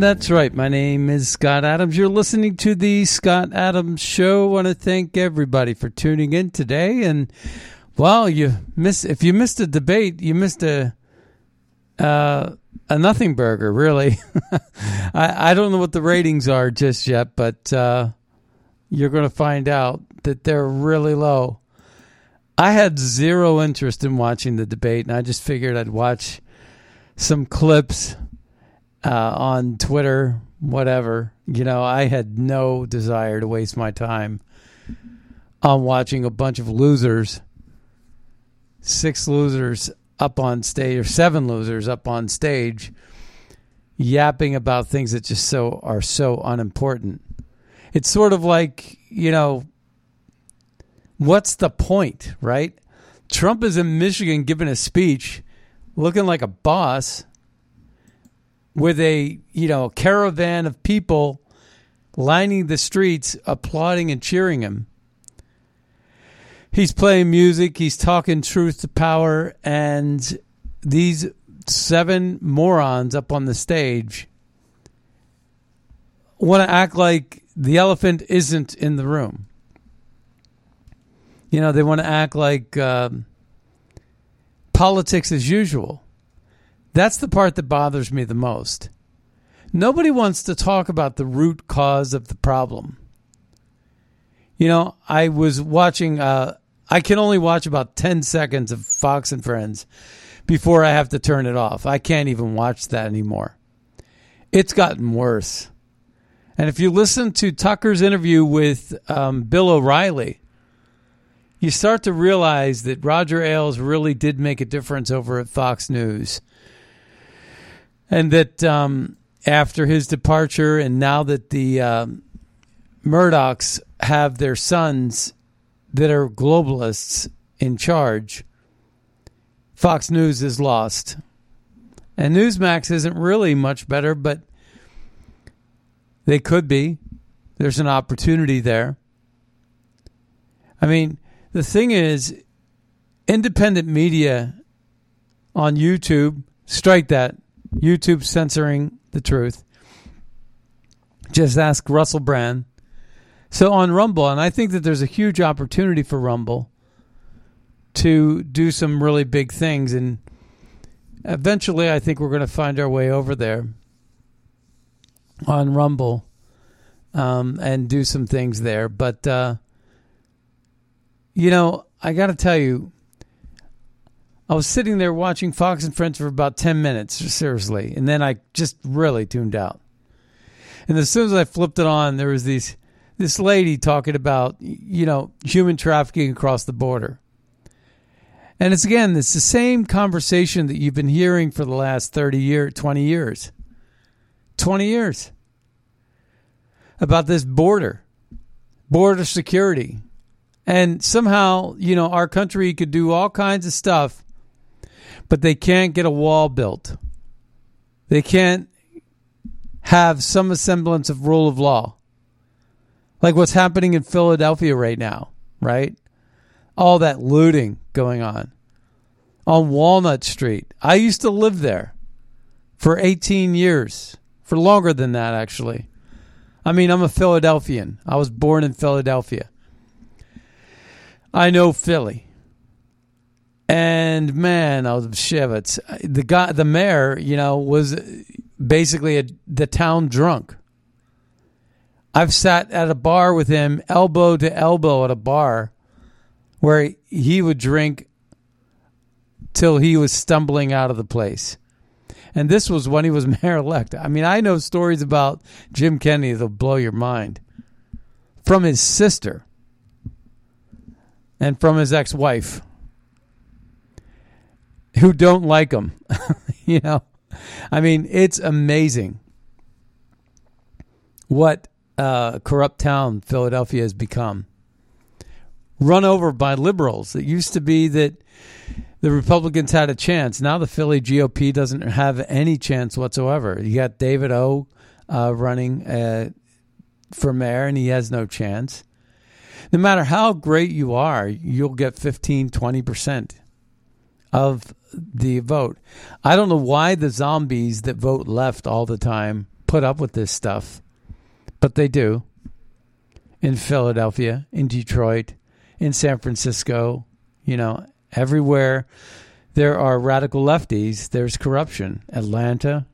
That's right. My name is Scott Adams. You're listening to the Scott Adams Show. I want to thank everybody for tuning in today. And well, you miss if you missed a debate, you missed a uh, a nothing burger. Really, I, I don't know what the ratings are just yet, but uh, you're going to find out that they're really low. I had zero interest in watching the debate, and I just figured I'd watch some clips uh, on Twitter, whatever. You know, I had no desire to waste my time on watching a bunch of losers, six losers up on stage, or seven losers up on stage, yapping about things that just so are so unimportant. It's sort of like, you know, what's the point, right? Trump is in Michigan giving a speech looking like a boss with a you know caravan of people lining the streets applauding and cheering him. He's playing music he's talking truth to power and these seven morons up on the stage want to act like the elephant isn't in the room. You know they want to act like um, politics as usual that's the part that bothers me the most. Nobody wants to talk about the root cause of the problem. You know, I was watching, uh, I can only watch about 10 seconds of Fox and Friends before I have to turn it off. I can't even watch that anymore. It's gotten worse. And if you listen to Tucker's interview with um, Bill O'Reilly, you start to realize that Roger Ailes really did make a difference over at Fox News and that um, after his departure, and now that the um, Murdochs have their sons that are globalists in charge, Fox News is lost. And Newsmax isn't really much better, but they could be. There's an opportunity there. I mean, the thing is, independent media on YouTube, strike that. YouTube censoring the truth. Just ask Russell Brand. So on Rumble, and I think that there's a huge opportunity for Rumble to do some really big things. And eventually, I think we're going to find our way over there on Rumble um, and do some things there. But, uh, you know, I got to tell you, I was sitting there watching Fox and Friends for about 10 minutes, seriously. And then I just really tuned out. And as soon as I flipped it on, there was these this lady talking about, you know, human trafficking across the border. And it's again, it's the same conversation that you've been hearing for the last 30 years, 20 years. 20 years about this border, border security. And somehow, you know, our country could do all kinds of stuff but they can't get a wall built. They can't have some semblance of rule of law. Like what's happening in Philadelphia right now, right? All that looting going on on Walnut Street. I used to live there for 18 years, for longer than that, actually. I mean, I'm a Philadelphian. I was born in Philadelphia. I know Philly. And man, I was shivets. The guy, the mayor, you know, was basically a, the town drunk. I've sat at a bar with him, elbow to elbow at a bar, where he would drink till he was stumbling out of the place. And this was when he was mayor elect. I mean, I know stories about Jim Kenney that'll blow your mind from his sister and from his ex wife who don't like them. you know, I mean, it's amazing what uh, corrupt town Philadelphia has become. Run over by liberals. It used to be that the Republicans had a chance. Now the Philly GOP doesn't have any chance whatsoever. You got David O uh, running uh, for mayor, and he has no chance. No matter how great you are, you'll get 15, 20% of the vote. I don't know why the zombies that vote left all the time put up with this stuff, but they do. In Philadelphia, in Detroit, in San Francisco, you know, everywhere there are radical lefties, there's corruption. Atlanta,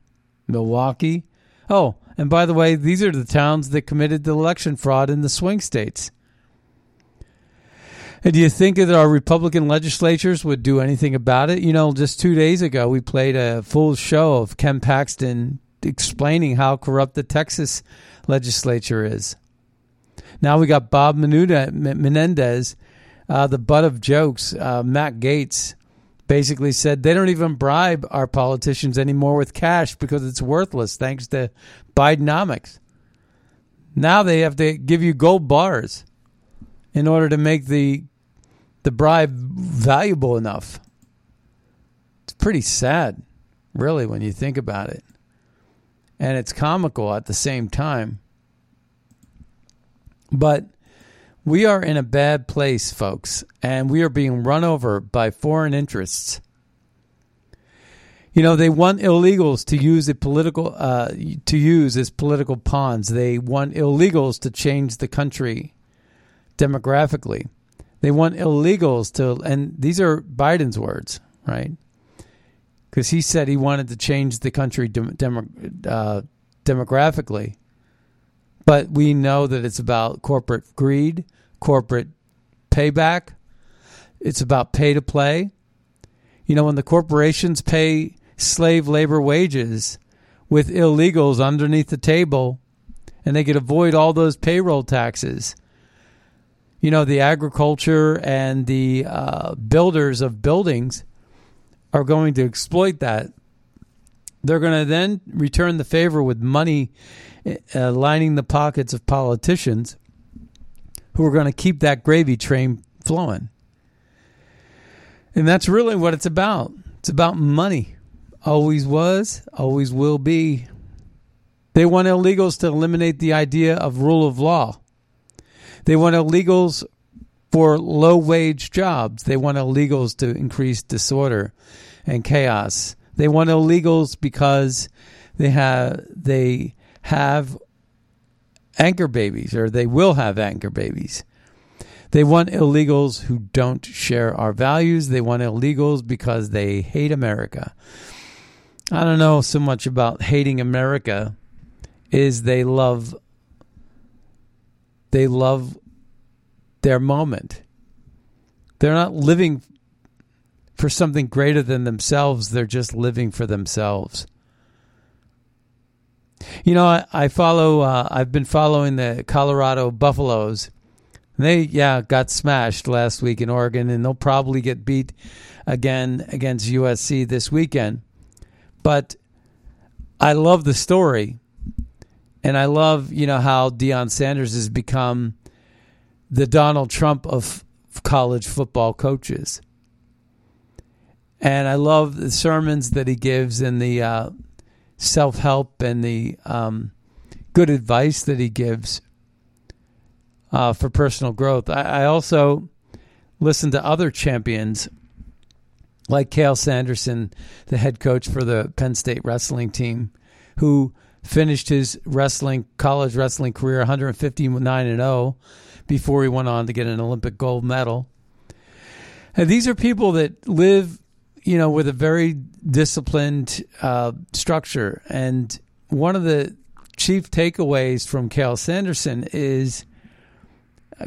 Milwaukee. Oh, and by the way, these are the towns that committed the election fraud in the swing states. And do you think that our Republican legislatures would do anything about it? You know, just two days ago, we played a full show of Ken Paxton explaining how corrupt the Texas legislature is. Now we got Bob Menendez, uh, the butt of jokes. Uh, Matt Gaetz basically said they don't even bribe our politicians anymore with cash because it's worthless thanks to Bidenomics. Now they have to give you gold bars in order to make the the bribe valuable enough. It's pretty sad, really, when you think about it. And it's comical at the same time. But we are in a bad place, folks, and we are being run over by foreign interests. You know, they want illegals to use a political uh, to use as political pawns. They want illegals to change the country demographically. They want illegals to, and these are Biden's words, right? Because he said he wanted to change the country dem- uh, demographically. But we know that it's about corporate greed, corporate payback. It's about pay to play. You know, when the corporations pay slave labor wages with illegals underneath the table and they could avoid all those payroll taxes you know, the agriculture and the uh, builders of buildings are going to exploit that. They're going to then return the favor with money uh, lining the pockets of politicians who are going to keep that gravy train flowing. And that's really what it's about. It's about money. Always was, always will be. They want illegals to eliminate the idea of rule of law. They want illegals for low wage jobs. They want illegals to increase disorder and chaos. They want illegals because they have they have anchor babies or they will have anchor babies. They want illegals who don't share our values. They want illegals because they hate America. I don't know so much about hating America is they love they love their moment. They're not living for something greater than themselves, they're just living for themselves. You know, I, I follow, uh, I've been following the Colorado Buffaloes. They, yeah, got smashed last week in Oregon, and they'll probably get beat again against USC this weekend. But I love the story and I love, you know, how Deion Sanders has become the Donald Trump of college football coaches. and I love the sermons that he gives and the uh, self help and the um, good advice that he gives uh, for personal growth. I, I also listen to other champions like Cael Sanderson, the head coach for the Penn State wrestling team, who finished his wrestling college wrestling career 159 and 0 before he went on to get an Olympic gold medal. And these are people that live, you know, with a very disciplined uh, structure. And one of the chief takeaways from Cael Sanderson is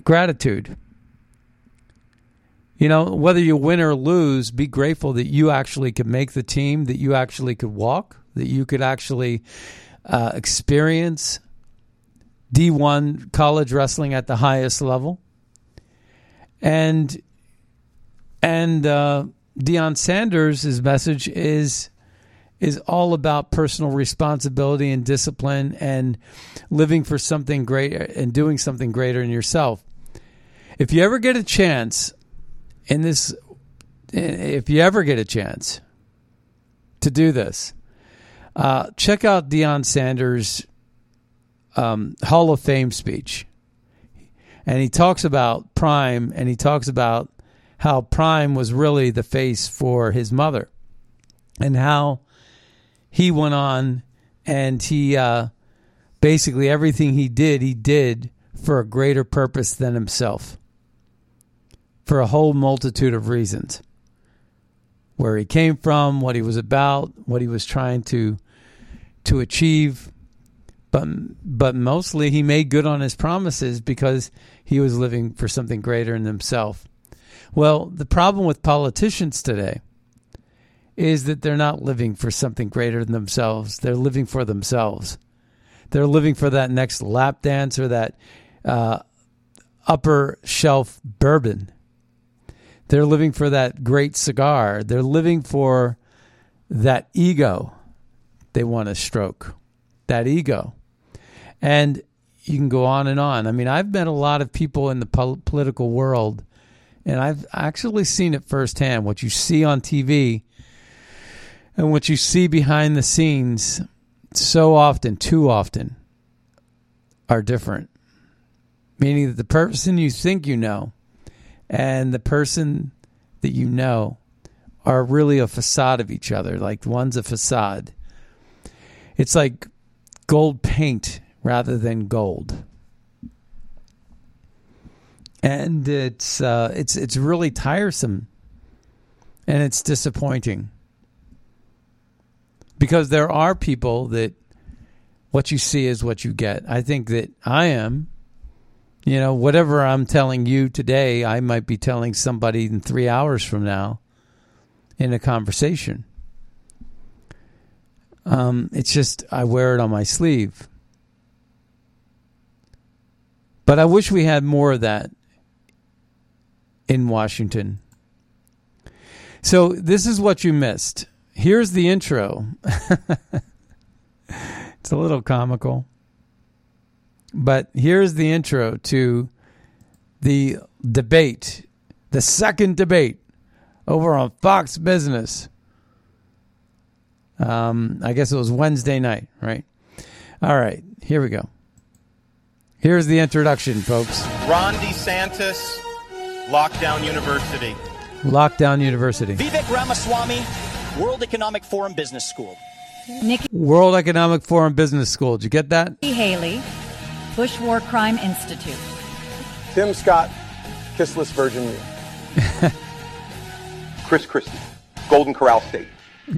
gratitude. You know, whether you win or lose, be grateful that you actually could make the team, that you actually could walk, that you could actually uh, experience D1 college wrestling at the highest level. And and uh, Deion Sanders' his message is is all about personal responsibility and discipline and living for something greater and doing something greater in yourself. If you ever get a chance in this, if you ever get a chance to do this, uh, check out Deion Sanders' um, Hall of Fame speech. And he talks about Prime and he talks about how Prime was really the face for his mother and how he went on and he uh, basically everything he did, he did for a greater purpose than himself for a whole multitude of reasons. Where he came from, what he was about, what he was trying to to achieve, but but mostly he made good on his promises because he was living for something greater than himself. Well, the problem with politicians today is that they're not living for something greater than themselves. They're living for themselves. They're living for that next lap dance or that uh, upper shelf bourbon. They're living for that great cigar. They're living for that ego they want to stroke, that ego. And you can go on and on. I mean, I've met a lot of people in the pol- political world, and I've actually seen it firsthand. What you see on TV and what you see behind the scenes so often, too often, are different. Meaning that the person you think you know and the person that you know are really a facade of each other. Like one's a facade. It's like gold paint rather than gold. And it's uh, it's it's really tiresome and it's disappointing. Because there are people that what you see is what you get. I think that I am you know, whatever I'm telling you today, I might be telling somebody in three hours from now in a conversation. Um, it's just I wear it on my sleeve. But I wish we had more of that in Washington. So this is what you missed. Here's the intro. it's a little comical. But here's the intro to the debate, the second debate over on Fox Business. Um, I guess it was Wednesday night, right? All right, here we go. Here's the introduction, folks. Ron DeSantis, Lockdown University. Lockdown University. Vivek Ramaswamy, World Economic Forum Business School. Nikki World Economic Forum Business School. Did you get that? Haley, Bush War Crime Institute. Tim Scott, Kissless Virgin Meal. Chris Christie, Golden Corral State.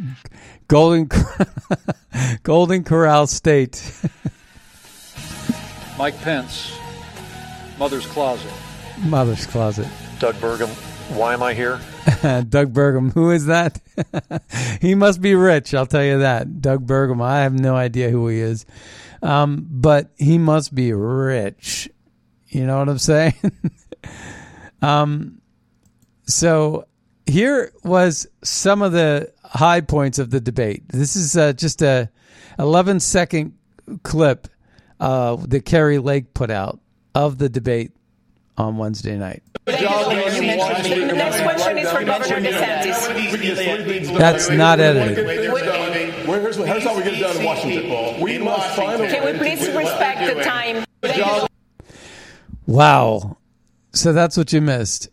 Golden Golden Corral State. Mike Pence, Mother's Closet. Mother's Closet. Doug Burgum, why am I here? Doug Burgum. Who is that? he must be rich, I'll tell you that. Doug Burgum. I have no idea who he is. Um, but he must be rich. You know what I'm saying? um, so here was some of the high points of the debate. This is uh, just a 11 second clip uh, that Kari Lake put out of the debate on Wednesday night. The next question is for Governor DeSantis. That's not edited. Here's, here's how we get it done in Washington. We must find a Can we please respect the time? Wow. So that's what you missed.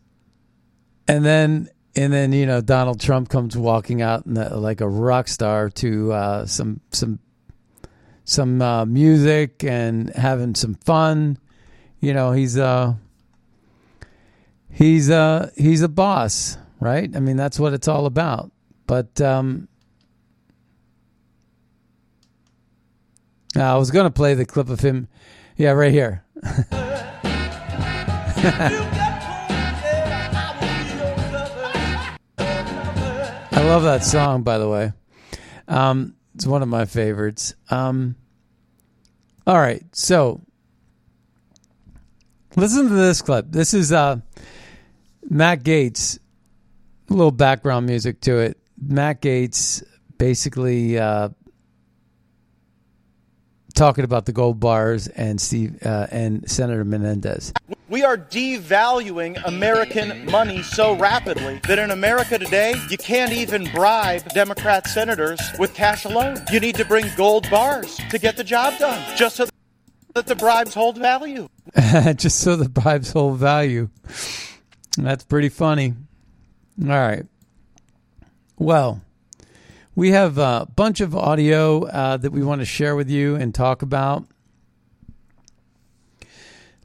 And then and then you know Donald Trump comes walking out the, like a rock star to uh, some some some uh, music and having some fun. You know he's uh he's uh he's a boss, right? I mean that's what it's all about. But um I was gonna play the clip of him. Yeah, right here. I love that song, by the way. Um, it's one of my favorites. Um, all right, so listen to this clip. This is uh, Matt Gaetz. A little background music to it. Matt Gaetz basically uh, talking about the gold bars and Steve uh, and Senator Menendez. We are devaluing American money so rapidly that in America today, you can't even bribe Democrat senators with cash alone. You need to bring gold bars to get the job done, just so that the bribes hold value. Just so the bribes hold value. That's pretty funny. All right. Well, we have a bunch of audio uh, that we want to share with you and talk about.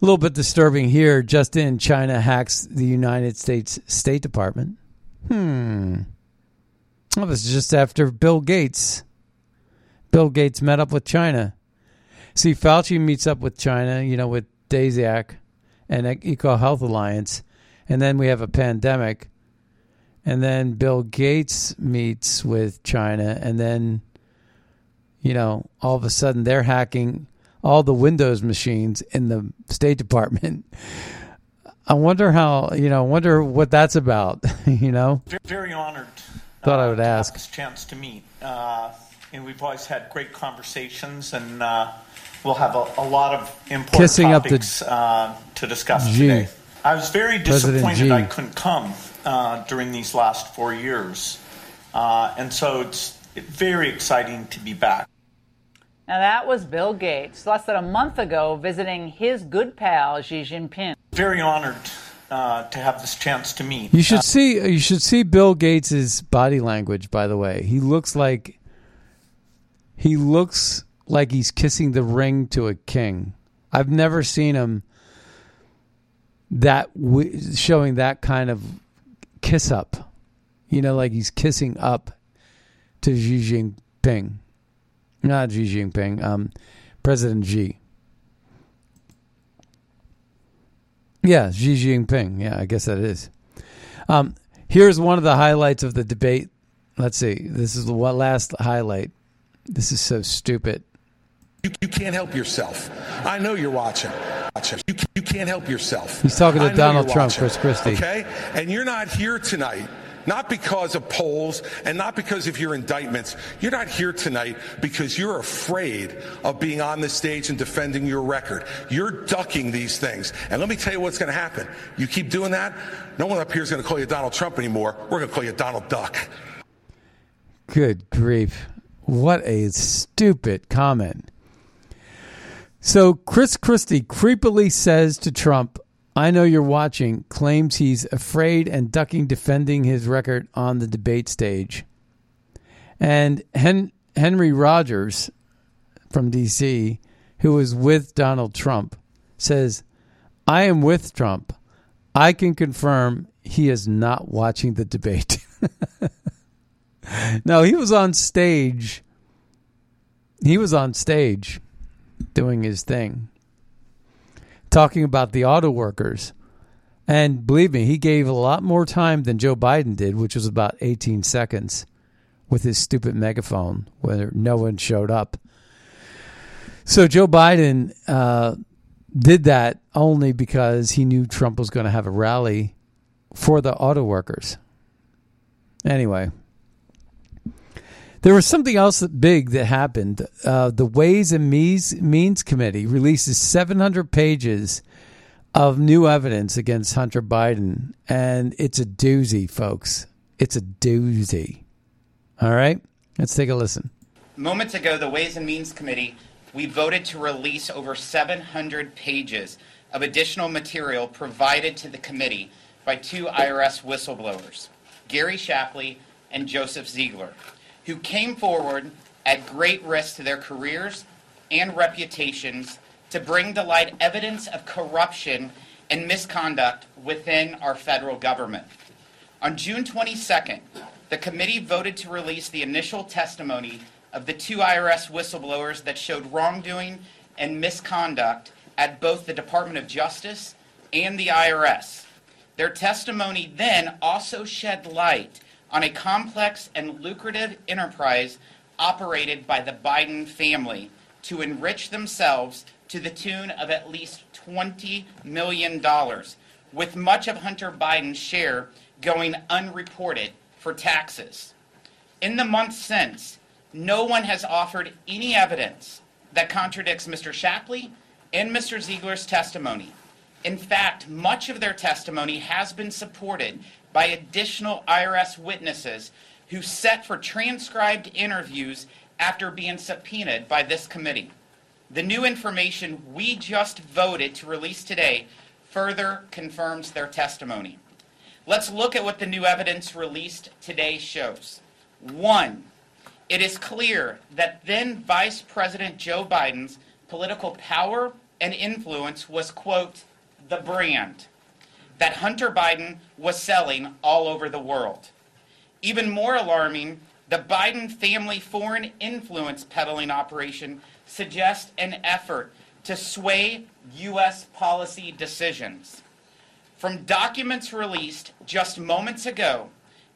A little bit disturbing here. Just in, China hacks the United States State Department. Hmm. That was just after Bill Gates. Bill Gates met up with China. See, Fauci meets up with China, you know, with Daszak and EcoHealth Alliance, and then we have a pandemic, and then Bill Gates meets with China, and then, you know, all of a sudden they're hacking all the Windows machines in the State Department. I wonder how, you know, wonder what that's about, you know? Very honored. Thought I would ask. This chance to meet. Uh, and we've always had great conversations, and uh, we'll have a, a lot of important Kissing up the topics uh, to discuss G. today. I was very disappointed. I couldn't come uh, during these last four years. Uh, and so it's very exciting to be back. Now, that was Bill Gates less than a month ago visiting his good pal Xi Jinping. Very honored uh, to have this chance to meet. You should Uh, see you should see Bill Gates's body language by the way. He looks like he looks like he's kissing the ring to a king. I've never seen him that w- showing that kind of kiss up. You know like he's kissing up to Xi Jinping. Not Xi Jinping, um President Xi. Yeah, Xi Jinping. Yeah, I guess that is. Um, here's one of the highlights of the debate. Let's see. This is the last highlight. This is so stupid. You, you can't help yourself. I know you're watching. Watching. You, you can't help yourself. He's talking to Donald Trump, watching, Chris Christie. Okay? And you're not here tonight. Not because of polls and not because of your indictments. You're not here tonight because you're afraid of being on the stage and defending your record. You're ducking these things. And let me tell you what's going to happen. You keep doing that, no one up here is going to call you Donald Trump anymore. We're going to call you Donald Duck. Good grief. What a stupid comment. So, Chris Christie creepily says to Trump, I know you're watching, claims he's afraid and ducking defending his record on the debate stage. And Hen- Henry Rogers from D.C., who was with Donald Trump, says, I am with Trump. I can confirm he is not watching the debate. no, he was on stage. He was on stage doing his thing, talking about the auto workers. And believe me, he gave a lot more time than Joe Biden did, which was about 18 seconds with his stupid megaphone where no one showed up. So Joe Biden uh, did that only because he knew Trump was going to have a rally for the auto workers. Anyway, there was something else big that happened. Uh, the Ways and Means, Means Committee releases 700 pages of new evidence against Hunter Biden, and it's a doozy, folks. It's a doozy. All right, let's take a listen. Moments ago, the Ways and Means Committee, we voted to release over 700 pages of additional material provided to the committee by two IRS whistleblowers, Gary Shapley and Joseph Ziegler, who came forward at great risk to their careers and reputations to bring to light evidence of corruption and misconduct within our federal government. On June 22nd, the committee voted to release the initial testimony of the two IRS whistleblowers that showed wrongdoing and misconduct at both the Department of Justice and the IRS. Their testimony then also shed light on a complex and lucrative enterprise operated by the Biden family to enrich themselves to the tune of at least $20 million, with much of Hunter Biden's share going unreported for taxes. In the months since, no one has offered any evidence that contradicts Mr. Shapley and Mr. Ziegler's testimony. In fact, much of their testimony has been supported by additional IRS witnesses who set for transcribed interviews after being subpoenaed by this committee. The new information we just voted to release today further confirms their testimony. Let's look at what the new evidence released today shows. One, it is clear that then Vice President Joe Biden's political power and influence was, quote, the brand that Hunter Biden was selling all over the world. Even more alarming, the Biden family foreign influence peddling operation suggests an effort to sway U.S. policy decisions. From documents released just moments ago,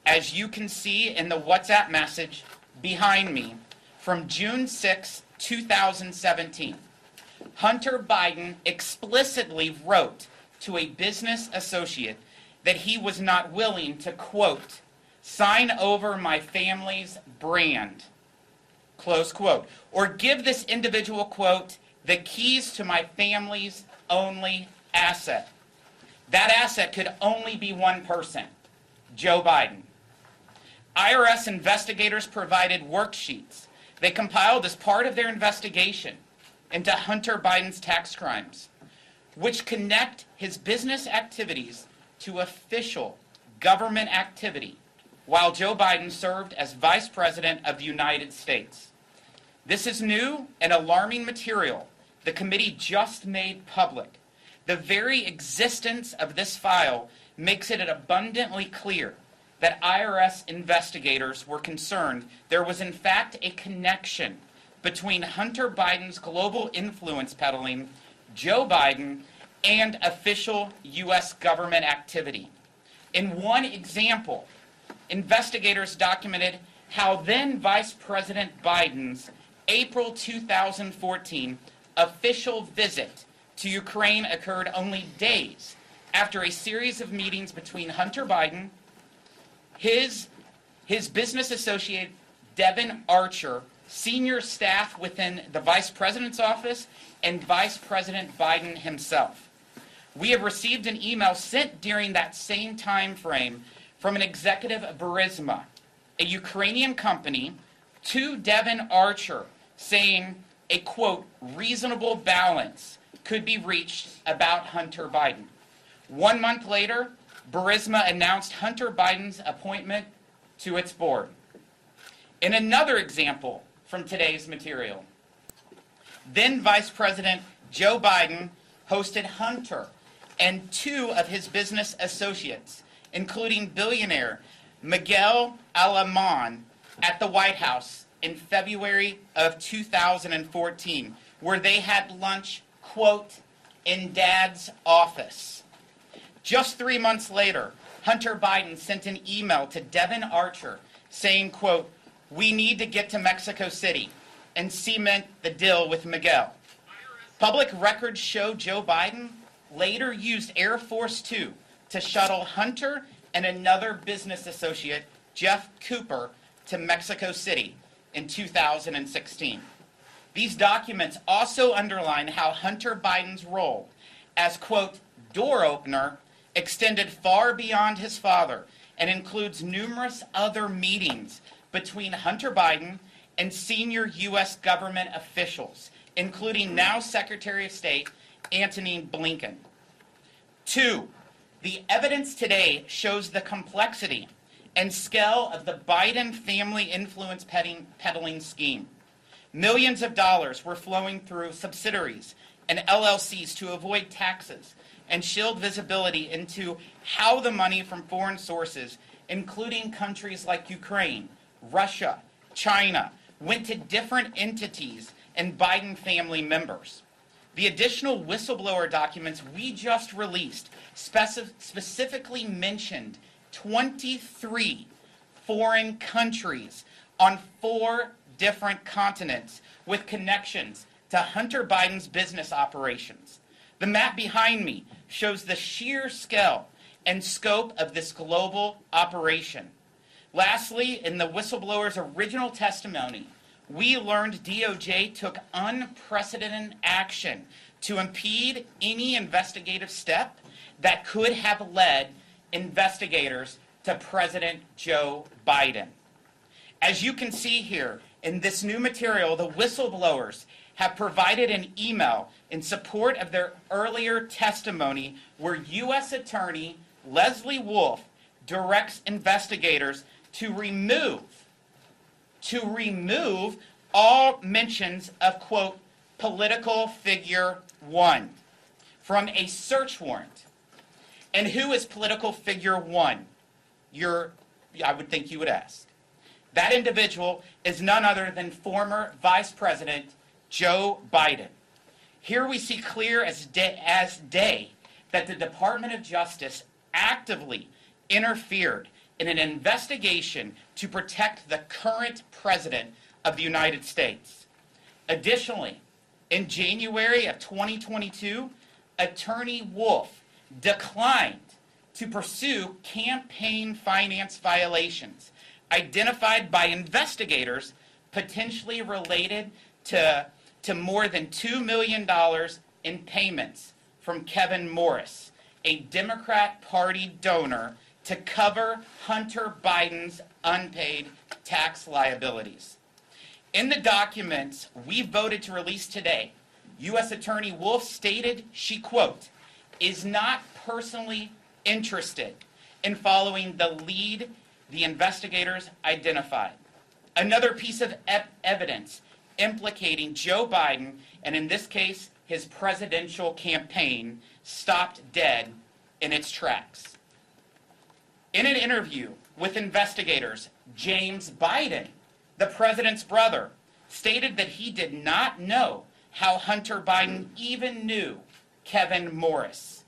as you can see in the WhatsApp message behind me from June 6, 2017, Hunter Biden explicitly wrote to a business associate that he was not willing to, quote, sign over my family's brand, close quote, or give this individual, quote, the keys to my family's only asset. That asset could only be one person, Joe Biden. IRS investigators provided worksheets they compiled as part of their investigation into Hunter Biden's tax crimes, which connect his business activities to official government activity while Joe Biden served as Vice President of the United States. This is new and alarming material the committee just made public. The very existence of this file makes it abundantly clear that IRS investigators were concerned there was, in fact, a connection between Hunter Biden's global influence peddling, Joe Biden, and official U.S. government activity. In one example, investigators documented how then Vice President Biden's April 2014 official visit to Ukraine occurred only days after a series of meetings between Hunter Biden, his, his business associate Devon Archer, senior staff within the Vice President's office, and Vice President Biden himself. We have received an email sent during that same time frame from an executive of Burisma, a Ukrainian company, to Devon Archer, saying a quote, reasonable balance could be reached about Hunter Biden. One month later, Burisma announced Hunter Biden's appointment to its board. In another example from today's material, then Vice President Joe Biden hosted Hunter and two of his business associates, including billionaire Miguel Alemán, at the White House in February of 2014, where they had lunch, quote, in dad's office. Just three months later, Hunter Biden sent an email to Devon Archer saying, quote, we need to get to Mexico City and cement the deal with Miguel. Public records show Joe Biden later used Air Force Two to shuttle Hunter and another business associate, Jeff Cooper, to Mexico City in 2016. These documents also underline how Hunter Biden's role as, quote, door opener extended far beyond his father and includes numerous other meetings between Hunter Biden and senior U.S. government officials, including now Secretary of State Antony Blinken. Two, the evidence today shows the complexity and scale of the Biden family influence peddling scheme. Millions of dollars were flowing through subsidiaries and LLCs to avoid taxes and shield visibility into how the money from foreign sources, including countries like Ukraine, Russia, China, went to different entities and Biden family members. The additional whistleblower documents we just released specif- specifically mentioned 23 foreign countries on four different continents with connections to Hunter Biden's business operations. The map behind me shows the sheer scale and scope of this global operation. Lastly, in the whistleblower's original testimony, we learned DOJ took unprecedented action to impede any investigative step that could have led investigators to President Joe Biden. As you can see here in this new material, the whistleblowers have provided an email in support of their earlier testimony where U.S. Attorney Leslie Wolf directs investigators to remove to remove all mentions of quote political figure 1 from a search warrant. And who is political figure 1? You're I would think you would ask. That individual is none other than former Vice President Joe Biden. Here we see clear as day, as day that the Department of Justice actively interfered in an investigation to protect the current president of the United States. Additionally, in January of 2022, Attorney Wolf declined to pursue campaign finance violations identified by investigators potentially related to to more than $2 million in payments from Kevin Morris, a Democrat Party donor, to cover Hunter Biden's unpaid tax liabilities. In the documents we voted to release today, U.S. Attorney Wolf stated she, quote, is not personally interested in following the lead the investigators identified. Another piece of e- evidence implicating Joe Biden, and in this case, his presidential campaign, stopped dead in its tracks. In an interview with investigators, James Biden, the president's brother, stated that he did not know how Hunter Biden even knew Kevin Morris.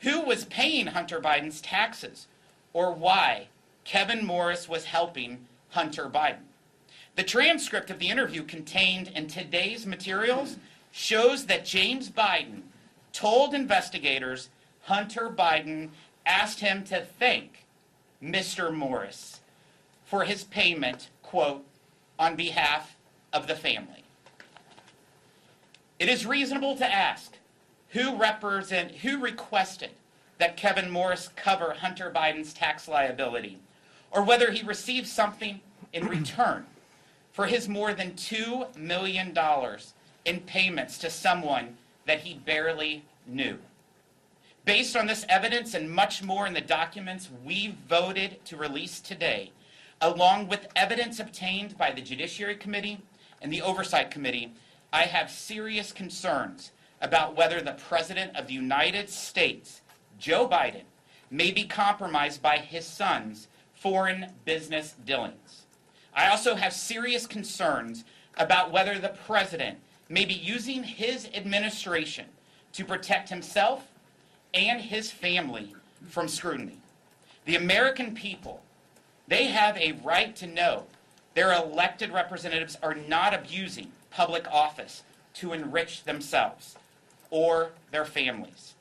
Who was paying Hunter Biden's taxes, or why Kevin Morris was helping Hunter Biden? The transcript of the interview contained in today's materials shows that James Biden told investigators Hunter Biden asked him to thank Mr. Morris for his payment, quote, on behalf of the family. It is reasonable to ask who represent who requested that Kevin Morris cover Hunter Biden's tax liability or whether he received something in return for his more than $2 million in payments to someone that he barely knew. Based on this evidence and much more in the documents we voted to release today, along with evidence obtained by the Judiciary Committee and the Oversight Committee, I have serious concerns about whether the President of the United States, Joe Biden, may be compromised by his son's foreign business dealings. I also have serious concerns about whether the president may be using his administration to protect himself and his family from scrutiny. The American people, they have a right to know their elected representatives are not abusing public office to enrich themselves or their families.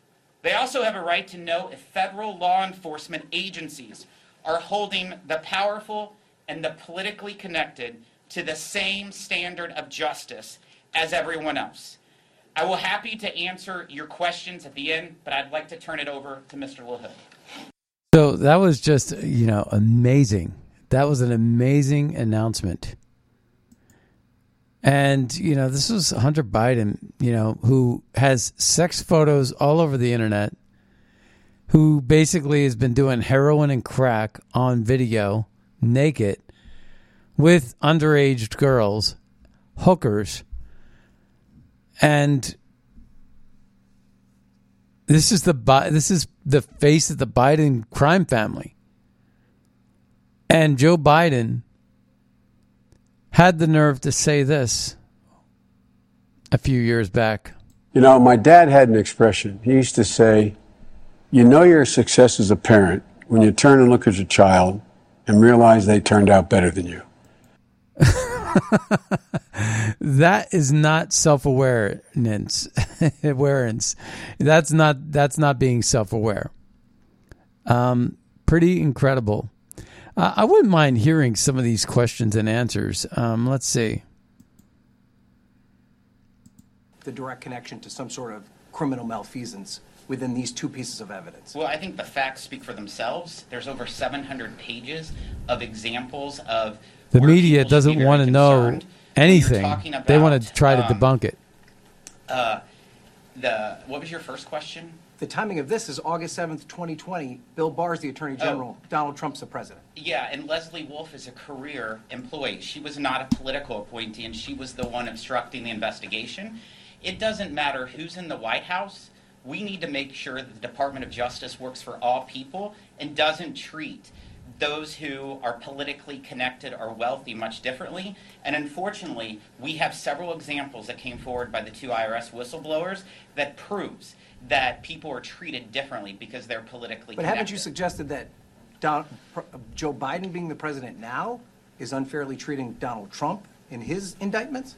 They also have a right to know if federal law enforcement agencies are holding the powerful and the politically connected to the same standard of justice as everyone else. I will happy to answer your questions at the end, but I'd like to turn it over to Mr. LaHood. So that was just, you know, amazing. That was an amazing announcement. And, you know, this was Hunter Biden, you know, who has sex photos all over the internet, who basically has been doing heroin and crack on video, naked, with underage girls, hookers. And this is the this is the face of the Biden crime family. And Joe Biden had the nerve to say this a few years back. You know, my dad had an expression. He used to say, You know your success as a parent when you turn and look at your child and realize they turned out better than you. that is not self-awareness. Awareness. That's not that's not being self-aware. Um pretty incredible. Uh, i wouldn't mind hearing some of these questions and answers. Um let's see. The direct connection to some sort of criminal malfeasance within these two pieces of evidence. Well, I think the facts speak for themselves. There's over 700 pages of examples of the media doesn't want to know anything talking they want to try to um, debunk it Uh, the what was your first question? the timing of this is august 7th 2020 bill barr is the attorney general donald trump's the president Yeah, and Leslie Wolf is a career employee. She was not a political appointee, and she was the one obstructing the investigation. It doesn't matter who's in the White House. We need to make sure that the Department of Justice works for all people and doesn't treat those who are politically connected or wealthy much differently. And unfortunately, we have several examples that came forward by the two IRS whistleblowers that proves that people are treated differently because they're politically connected. but connected. haven't you suggested that Don, uh, joe biden being the president now is unfairly treating donald trump in his indictments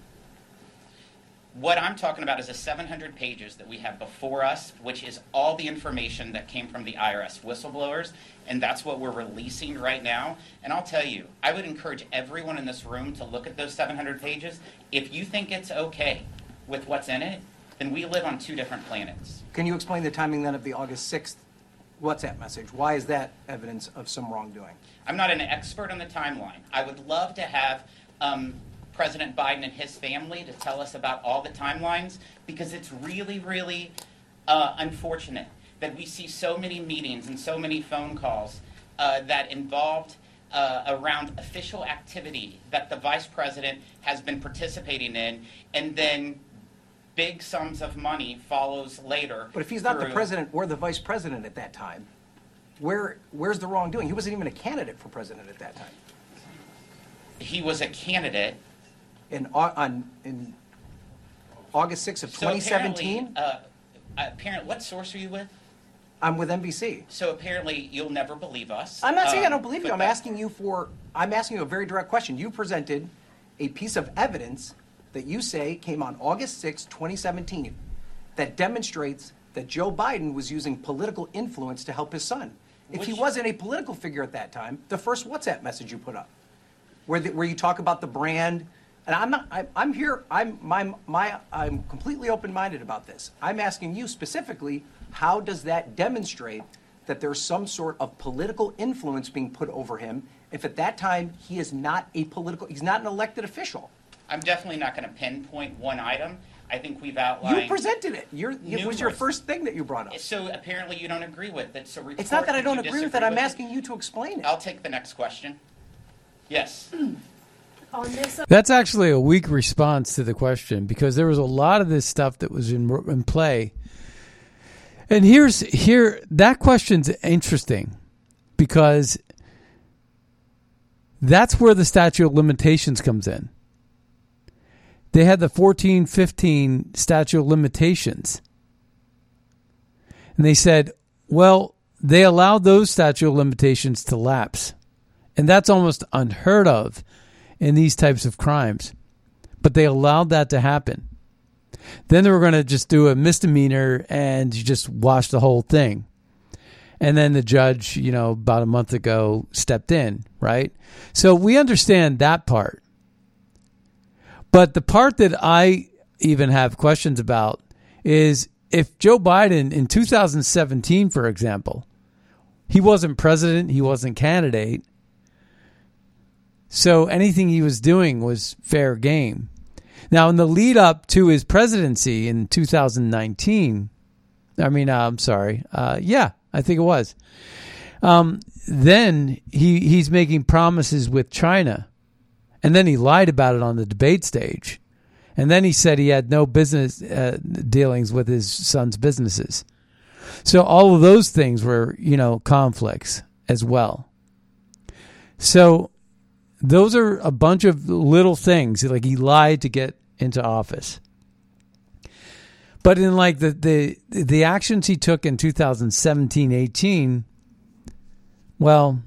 What I'm talking about is the 700 pages that we have before us, which is all the information that came from the IRS whistleblowers, and that's what we're releasing right now. And I'll tell you, I would encourage everyone in this room to look at those 700 pages. If you think it's okay with what's in it, then we live on two different planets. Can you explain the timing then of the August 6th WhatsApp message? Why is that evidence of some wrongdoing? I'm not an expert on the timeline. I would love to have um, President Biden and his family to tell us about all the timelines because it's really, really uh, unfortunate that we see so many meetings and so many phone calls uh, that involved uh, around official activity that the vice president has been participating in, and then big sums of money follows later. But if he's not the president or the vice president at that time, where where's the wrongdoing? He wasn't even a candidate for president at that time. he was a candidate In Au- on in August 6th of So 2017, apparently, uh, apparent, what source are you with? I'm with NBC. So apparently, you'll never believe us. I'm not saying I Um, don't believe you. but I'm that- asking you for. I'm asking you a very direct question. You presented a piece of evidence that you say came on August 6, 2017, that demonstrates that Joe Biden was using political influence to help his son. If he Which- wasn't a political figure at that time, the first WhatsApp message you put up, where the, where you talk about the brand, and I'm not. I, I'm here. I'm my my. I'm completely open-minded about this. I'm asking you specifically. How does that demonstrate that there's some sort of political influence being put over him? If at that time he is not a political, he's not an elected official. I'm definitely not going to pinpoint one item. I think we've outlined. You presented it. You're, it was your first thing that you brought up. So apparently, you don't agree with it. So It's not that I don't agree with it. I'm it. asking you to explain it. I'll take the next question. Yes. That's actually a weak response to the question because there was a lot of this stuff that was in in play. And here's here that question's interesting because that's where the statute of limitations comes in. They had the 14 15 statute of limitations. And they said, well, they allowed those statute of limitations to lapse. And that's almost unheard of in these types of crimes. But they allowed that to happen. Then they were going to just do a misdemeanor and you just wash the whole thing. And then the judge, you know, about a month ago stepped in, right? So we understand that part. But the part that I even have questions about is if Joe Biden in 2017, for example, he wasn't president, he wasn't candidate, so anything he was doing was fair game. Now, in the lead up to his presidency in 2019, I mean, uh, I'm sorry, uh, yeah, I think it was. Um, then he he's making promises with China, and then he lied about it on the debate stage, and then he said he had no business uh, dealings with his son's businesses. So all of those things were, you know, conflicts as well. So those are a bunch of little things. Like he lied to get into office. But in like the the the actions he took in 2017, 18, well,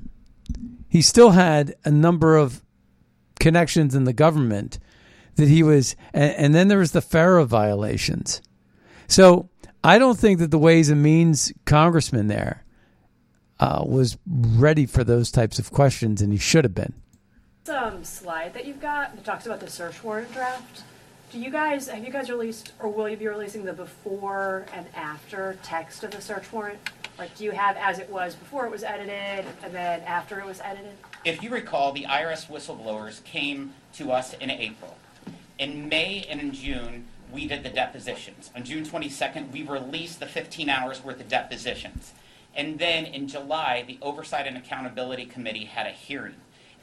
he still had a number of connections in the government that he was and, and then there was the FARA violations. So I don't think that the Ways and Means congressman there uh, was ready for those types of questions, and he should have been. Um, slide that you've got that talks about the search warrant draft. Do you guys have you guys released, or will you be releasing the before and after text of the search warrant? Like, do you have as it was before it was edited, and then after it was edited? If you recall, the IRS whistleblowers came to us in April. In May and in June, we did the depositions. On June 22nd, we released the 15 hours worth of depositions. And then in July, the Oversight and Accountability Committee had a hearing.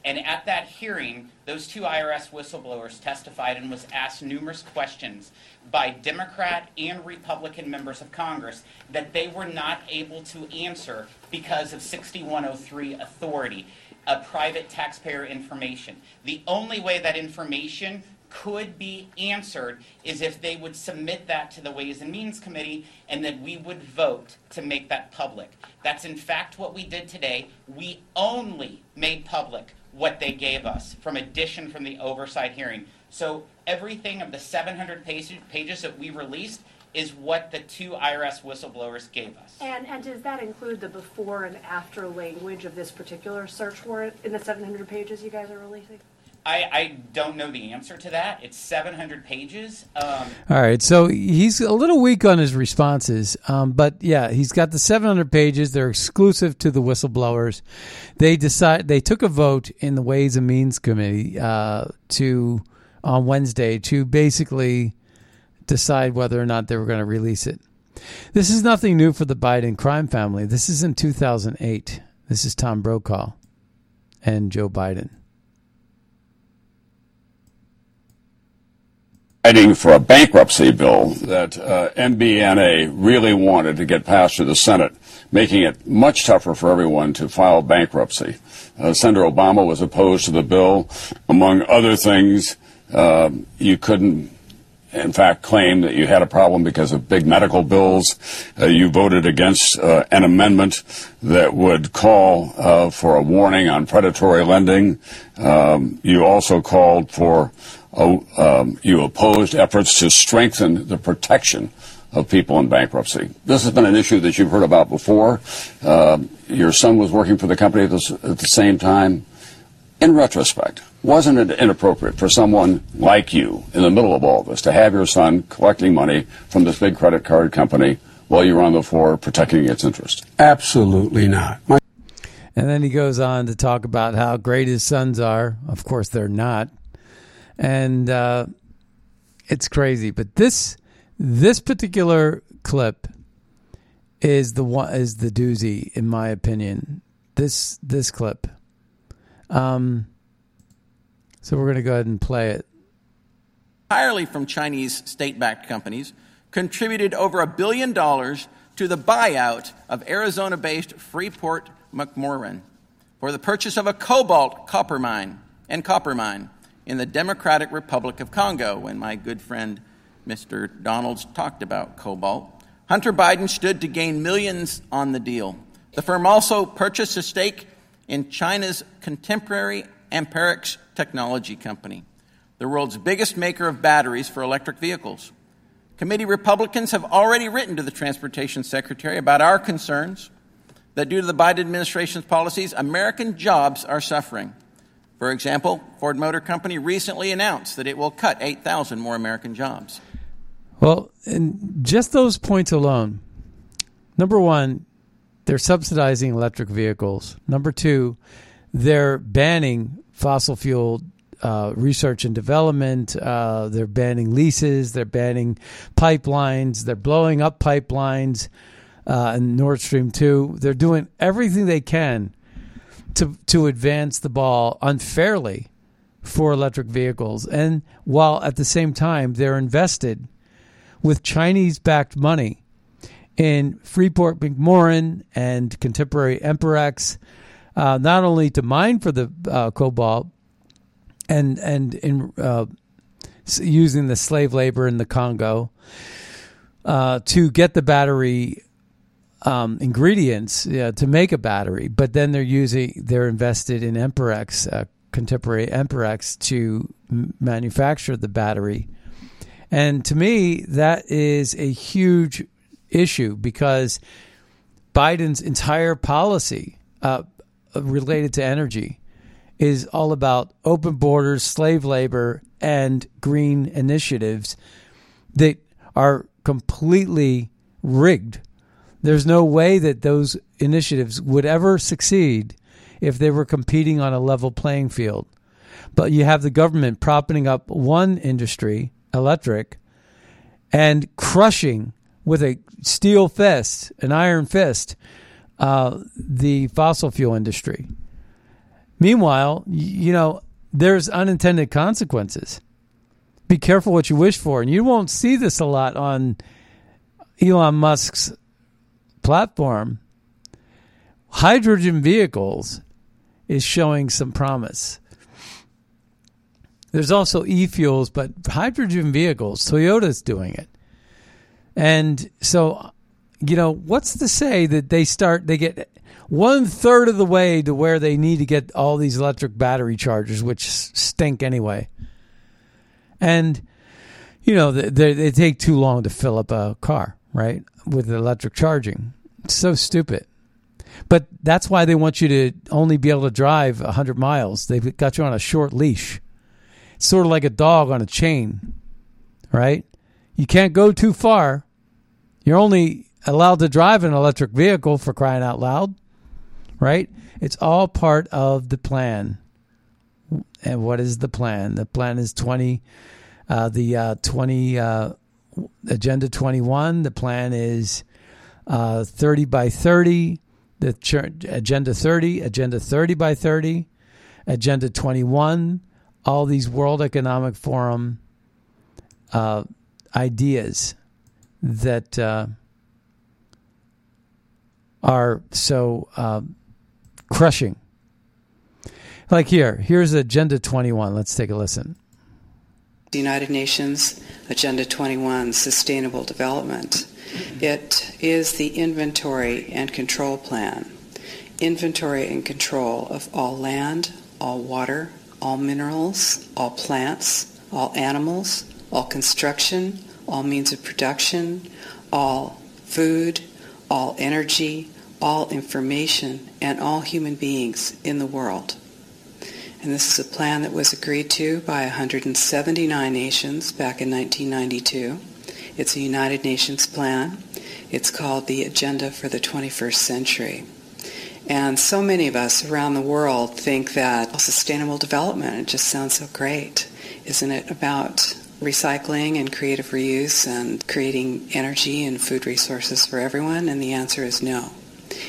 And at that hearing, those two IRS whistleblowers testified and was asked numerous questions by Democrat and Republican members of Congress that they were not able to answer because of 6103 authority, a private taxpayer information. The only way that information could be answered is if they would submit that to the Ways and Means Committee and then we would vote to make that public. That's in fact what we did today. We only made public what they gave us from addition from the oversight hearing. So everything of the 700 pages, that we released is what the two IRS whistleblowers gave us. And, and does that include the before and after language of this particular search warrant in the 700 pages you guys are releasing? I, I don't know the answer to that. It's 700 pages. Um, All right, so he's a little weak on his responses, um, but yeah, he's got the 700 pages. They're exclusive to the whistleblowers. They decide they took a vote in the Ways and Means Committee uh, to on Wednesday to basically decide whether or not they were going to release it. This is nothing new for the Biden crime family. This is in 2008. This is Tom Brokaw and Joe Biden. Fighting for a bankruptcy bill that uh, MBNA really wanted to get passed through the Senate, making it much tougher for everyone to file bankruptcy. Uh, Senator Obama was opposed to the bill. Among other things, uh, you couldn't, in fact, claim that you had a problem because of big medical bills. Uh, you voted against uh, an amendment that would call uh, for a warning on predatory lending. Um, you also called for um, you opposed efforts to strengthen the protection of people in bankruptcy. This has been an issue that you've heard about before. Uh, your son was working for the company at, this, at the same time. In retrospect, wasn't it inappropriate for someone like you in the middle of all this to have your son collecting money from this big credit card company while you were on the floor protecting its interest? Absolutely not. My- and then he goes on to talk about how great his sons are. Of course, they're not and uh, it's crazy. But this this particular clip is the one is the doozy in my opinion. This this clip. Um. So we're gonna go ahead and play it. Entirely from Chinese state-backed companies, contributed over a billion dollars to the buyout of Arizona-based Freeport McMoran for the purchase of a cobalt copper mine and copper mine in the Democratic Republic of Congo when my good friend Mr. Donalds talked about cobalt. Hunter Biden stood to gain millions on the deal. The firm also purchased a stake in China's contemporary Amperex technology company, the world's biggest maker of batteries for electric vehicles. Committee Republicans have already written to the Transportation Secretary about our concerns that due to the Biden administration's policies, American jobs are suffering. For example, Ford Motor Company recently announced that it will cut 8,000 more American jobs. Well, and just those points alone. Number one, they're subsidizing electric vehicles. Number two, they're banning fossil fuel uh, research and development. Uh, they're banning leases. They're banning pipelines. They're blowing up pipelines uh, and Nord Stream 2. They're doing everything they can to, to advance the ball unfairly for electric vehicles. And while at the same time, they're invested with Chinese backed money in Freeport McMoran and contemporary Amperex, uh, not only to mine for the uh, cobalt and and in uh, using the slave labor in the Congo uh, to get the battery um, ingredients to make a battery, but then they're using they're invested in Amperex, uh, contemporary Amperex, to m- manufacture the battery. And to me, that is a huge issue because Biden's entire policy uh, related to energy is all about open borders, slave labor, and green initiatives that are completely rigged. There's no way that those initiatives would ever succeed if they were competing on a level playing field. But you have the government propping up one industry, electric, and crushing with a steel fist, an iron fist, uh, the fossil fuel industry. Meanwhile, you know, there's unintended consequences. Be careful what you wish for. And you won't see this a lot on Elon Musk's platform. Hydrogen vehicles is showing some promise. There's also e fuels, but hydrogen vehicles, Toyota's doing it. And so, you know, what's to say that they start, they get one third of the way to where they need to get all these electric battery chargers, which stink anyway. And, you know, they, they take too long to fill up a car, right? With electric charging. So stupid. But that's why they want you to only be able to drive 100 miles. They've got you on a short leash. It's sort of like a dog on a chain, right? You can't go too far. You're only allowed to drive an electric vehicle for crying out loud, right? It's all part of the plan. And what is the plan? The plan is 20, uh, the uh, 20, uh, Agenda 21. The plan is uh, 30 by 30. The Agenda 30, Agenda 30 by 30, Agenda 21, all these World Economic Forum uh, ideas that uh, are so uh, crushing. Like here, here's Agenda 21. Let's take a listen. The United Nations Agenda 21 Sustainable Development. It is the inventory and control plan. Inventory and control of all land, all water, all minerals, all plants, all animals, all construction, all means of production, all food, all energy, all information, and all human beings in the world. And this is a plan that was agreed to by 179 nations back in 1992. It's a United Nations plan. It's called the Agenda for the 21st Century. And so many of us around the world think that sustainable development, it just sounds so great. Isn't it about recycling and creative reuse and creating energy and food resources for everyone? And the answer is no.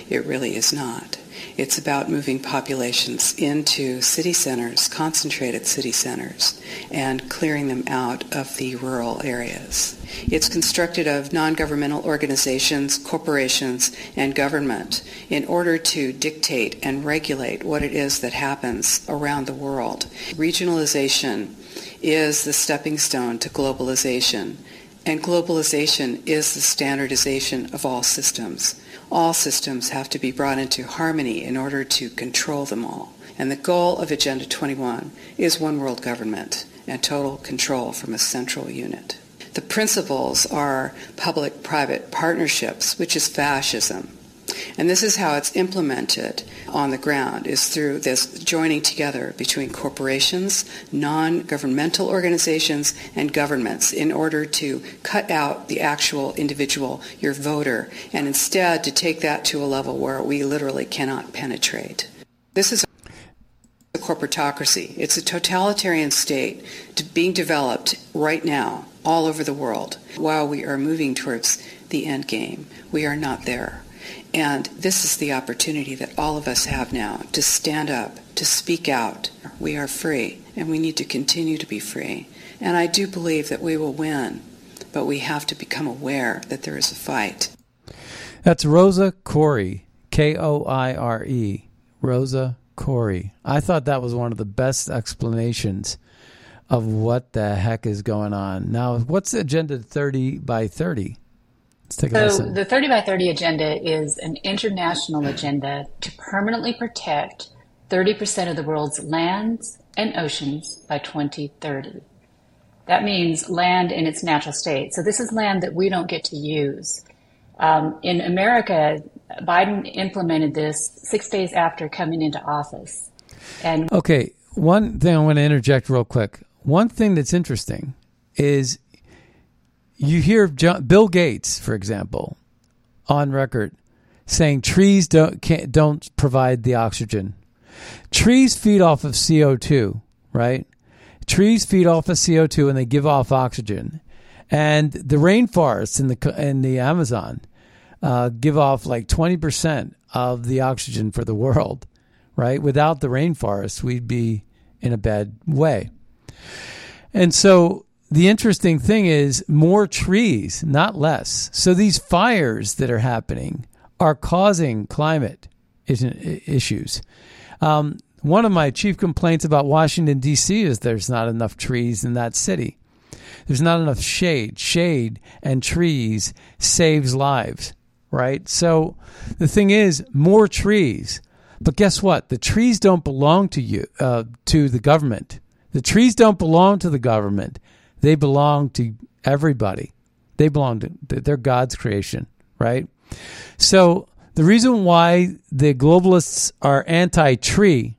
It really is not. It's about moving populations into city centers, concentrated city centers, and clearing them out of the rural areas. It's constructed of non-governmental organizations, corporations, and government in order to dictate and regulate what it is that happens around the world. Regionalization is the stepping stone to globalization, and globalization is the standardization of all systems. All systems have to be brought into harmony in order to control them all. And the goal of Agenda 21 is one world government and total control from a central unit. The principles are public-private partnerships, which is fascism. And this is how it's implemented on the ground is through this joining together between corporations, non-governmental organizations, and governments in order to cut out the actual individual, your voter, and instead to take that to a level where we literally cannot penetrate. This is a corporatocracy. It's a totalitarian state being developed right now all over the world while we are moving towards the end game. We are not there. And this is the opportunity that all of us have now to stand up, to speak out. We are free, and we need to continue to be free. And I do believe that we will win, but we have to become aware that there is a fight. That's Rosa Koire, K O I R E. Rosa Koire. I thought that was one of the best explanations of what the heck is going on. Now, what's Agenda 30 by 30? Let's take a So, listen. the 30 by 30 agenda is an international agenda to permanently protect 30% of the world's lands and oceans by 2030. That means land in its natural state. So, this is land that we don't get to use. Um, in America, Biden implemented this six days after coming into office. And Okay, one thing I want to interject real quick. One thing that's interesting is you hear John, Bill Gates, for example, on record saying trees don't can't, don't provide the oxygen. Trees feed off of CO two, right? Trees feed off of CO two and they give off oxygen, and the rainforests in the in the Amazon uh, give off like twenty percent of the oxygen for the world, right? Without the rainforests, we'd be in a bad way. And so the interesting thing is more trees, not less. So these fires that are happening are causing climate issues. Um, one of my chief complaints about Washington, D.C. is there's not enough trees in that city. There's not enough shade. Shade and trees saves lives, right? So the thing is, more trees. But guess what? The trees don't belong to you, uh, to the government. The trees don't belong to the government. They belong to everybody. They belong to, they're God's creation, right? So the reason why the globalists are anti-tree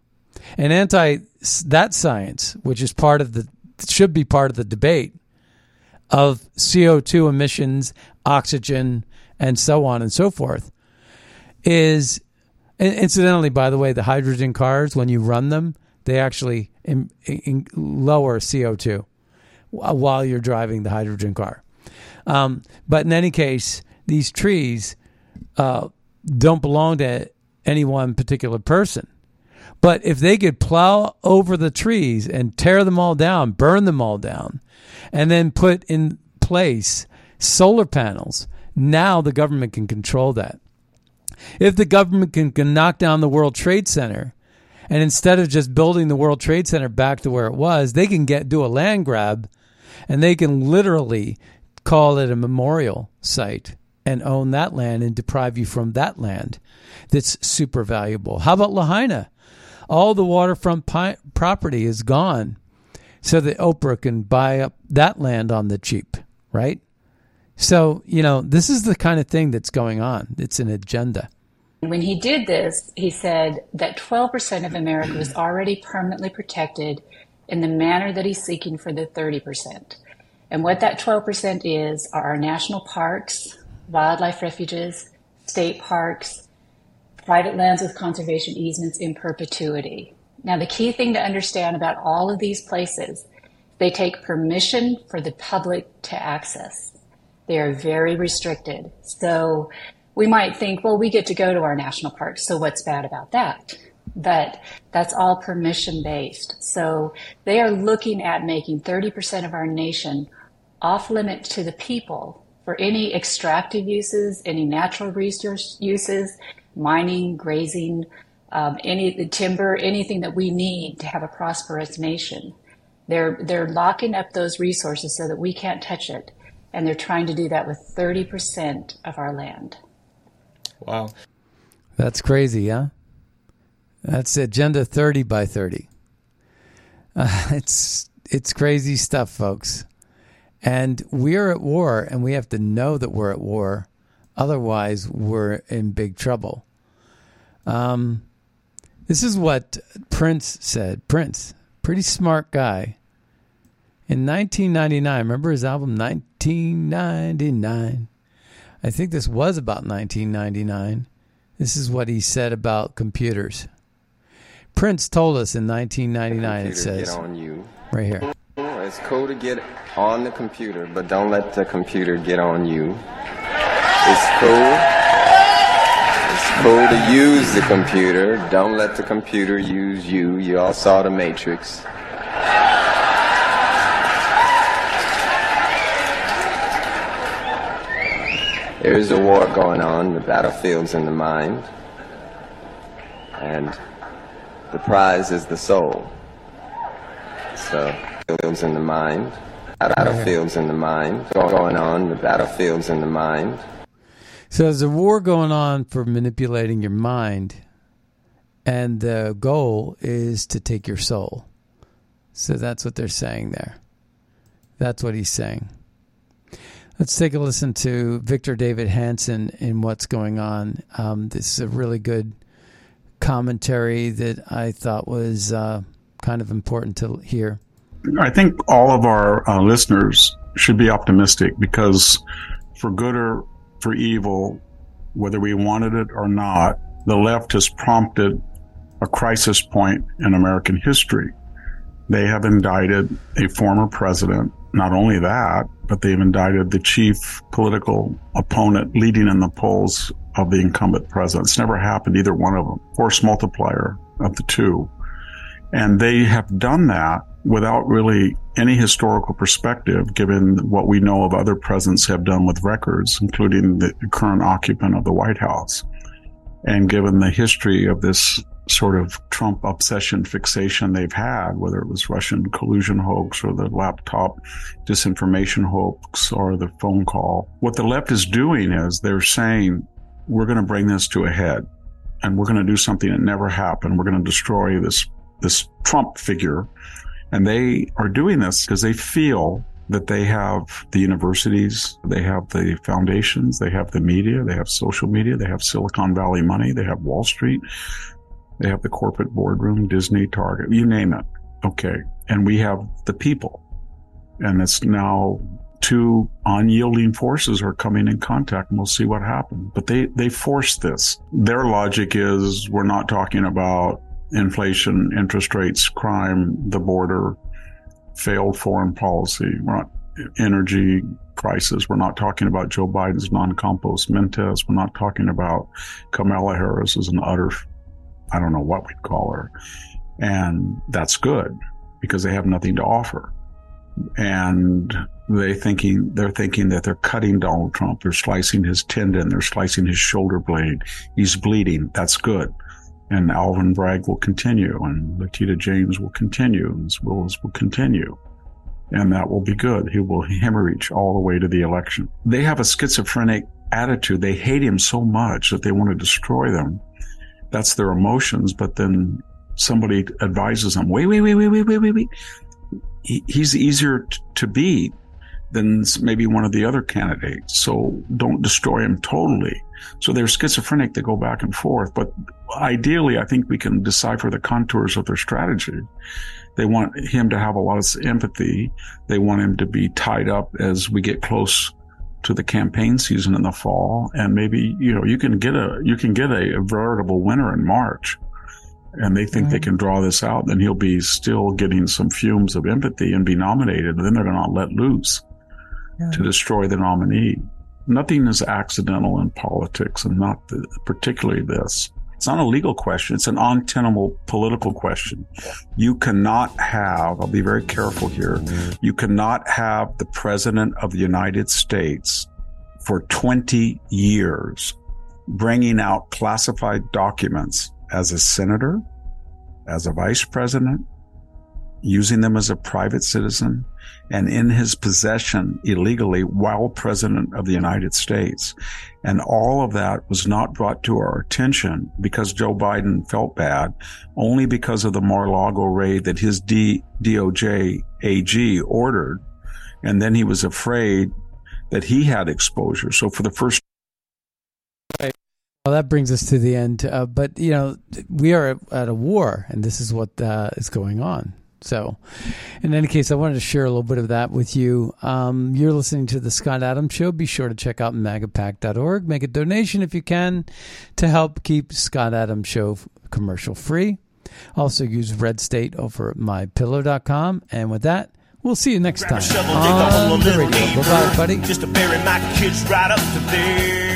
and anti that science, which is part of the should be part of the debate of CO2 emissions, oxygen, and so on and so forth, is incidentally, by the way, the hydrogen cars when you run them, they actually in, in, lower CO2 while you're driving the hydrogen car. Um, but in any case, these trees uh, don't belong to any one particular person. But if they could plow over the trees and tear them all down, burn them all down, and then put in place solar panels, now the government can control that. If the government can, can knock down the World Trade Center, and instead of just building the World Trade Center back to where it was, they can get do a land grab, and they can literally call it a memorial site and own that land and deprive you from that land that's super valuable. How about Lahaina? All the waterfront pi- property is gone so that Oprah can buy up that land on the cheap, right? So, you know, this is the kind of thing that's going on. It's an agenda. When he did this, he said that 12% of America was already permanently protected in the manner that he's seeking for the 30%. And what that 12% is are our national parks, wildlife refuges, state parks, private lands with conservation easements in perpetuity. Now, the key thing to understand about all of these places, they take permission for the public to access. They are very restricted. So we might think, well, we get to go to our national parks, so what's bad about that? But that's all permission based. So they are looking at making 30% of our nation off limit to the people for any extractive uses, any natural resource uses, mining, grazing, um, any the timber, anything that we need to have a prosperous nation. They're they're locking up those resources so that we can't touch it, and they're trying to do that with 30% of our land. Wow. That's crazy, huh? That's Agenda 30 by 30. Uh, it's it's crazy stuff, folks. And we're at war, and we have to know that we're at war. Otherwise, we're in big trouble. Um, this is what Prince said. Prince, pretty smart guy. In 1999, remember his album 1999? I think this was about 1999. This is what he said about computers. Prince told us in 1999, it says, get on you. right here. It's cool to get on the computer, but don't let the computer get on you. It's cool. It's cool to use the computer. Don't let the computer use you. You all saw the Matrix. There's a war going on. The battlefield's in the mind. And the prize is the soul. So, battlefields in the mind. Battlefields in the mind. Going on. The battlefields in the mind. So there's a war going on for manipulating your mind, and the goal is to take your soul. So that's what they're saying there. That's what he's saying. Let's take a listen to Victor Davis Hanson in what's going on. Um, this is a really good commentary that I thought was uh, kind of important to hear. I think all of our uh, listeners should be optimistic because, for good or for evil, whether we wanted it or not, the left has prompted a crisis point in American history. They have indicted a former president. Not only that, but they've indicted the chief political opponent leading in the polls of the incumbent president. It's never happened, either one of them. Force multiplier of the two. And they have done that without really any historical perspective, given what we know of other presidents have done with records, including the current occupant of the White House. And given the history of this sort of Trump obsession fixation they've had, whether it was Russian collusion hoax or the laptop disinformation hoax or the phone call, what the left is doing is they're saying, we're going to bring this to a head and we're going to do something that never happened. We're going to destroy this, this Trump figure. And they are doing this because they feel that they have the universities, they have the foundations, they have the media, they have social media, they have Silicon Valley money, they have Wall Street, they have the corporate boardroom, Disney, Target, you name it. Okay. And we have the people. And it's now two unyielding forces are coming in contact and we'll see what happens. But they, they force this. Their logic is we're not talking about inflation, interest rates, crime, the border, failed foreign policy. We're not energy crisis. We're not talking about Joe Biden's non-compos mentis. We're not talking about Kamala Harris as an utter, I don't know what we'd call her. And that's good because they have nothing to offer. And they thinking, they're thinking that they're cutting Donald Trump. They're slicing his tendon. They're slicing his shoulder blade. He's bleeding. That's good and Alvin Bragg will continue, and Letitia James will continue, and Willis will continue. And that will be good. He will hemorrhage all the way to the election. They have a schizophrenic attitude. They hate him so much that they want to destroy them. That's their emotions. But then somebody advises them, wait, wait, wait, wait, wait, wait, wait, wait. He, he's easier t- to beat than maybe one of the other candidates. So don't destroy him totally. So they're schizophrenic. They go back and forth. But ideally, I think we can decipher the contours of their strategy. They want him to have a lot of empathy. They want him to be tied up as we get close to the campaign season in the fall. And maybe, you know, you can get a, you can get a, a veritable winner in March. And they think they can draw this out, then he'll be still getting some fumes of empathy and be nominated. And then they're going to let loose yeah. to destroy the nominee. Nothing is accidental in politics, and not the, particularly this. It's not a legal question. It's an untenable political question. You cannot have, I'll be very careful here. You cannot have the president of the United States for 20 years bringing out classified documents as a senator, as a vice president, using them as a private citizen, and in his possession illegally while president of the United States. And all of that was not brought to our attention because Joe Biden felt bad, only because of the Mar-Lago raid that his D- DOJ AG ordered. And then he was afraid that he had exposure. So for the first Well, that brings us to the end. Uh, but you know, we are at a war, and this is what uh, is going on. So, in any case, I wanted to share a little bit of that with you. Um, you're listening to the Scott Adams Show. Be sure to check out magapack.org. Make a donation if you can to help keep Scott Adams Show commercial free. Also, use Red State over at mypillow.com. And with that, we'll see you next time shovel, dig a hole on the radio. Bye bye, buddy. Just to bury my kids right up to there.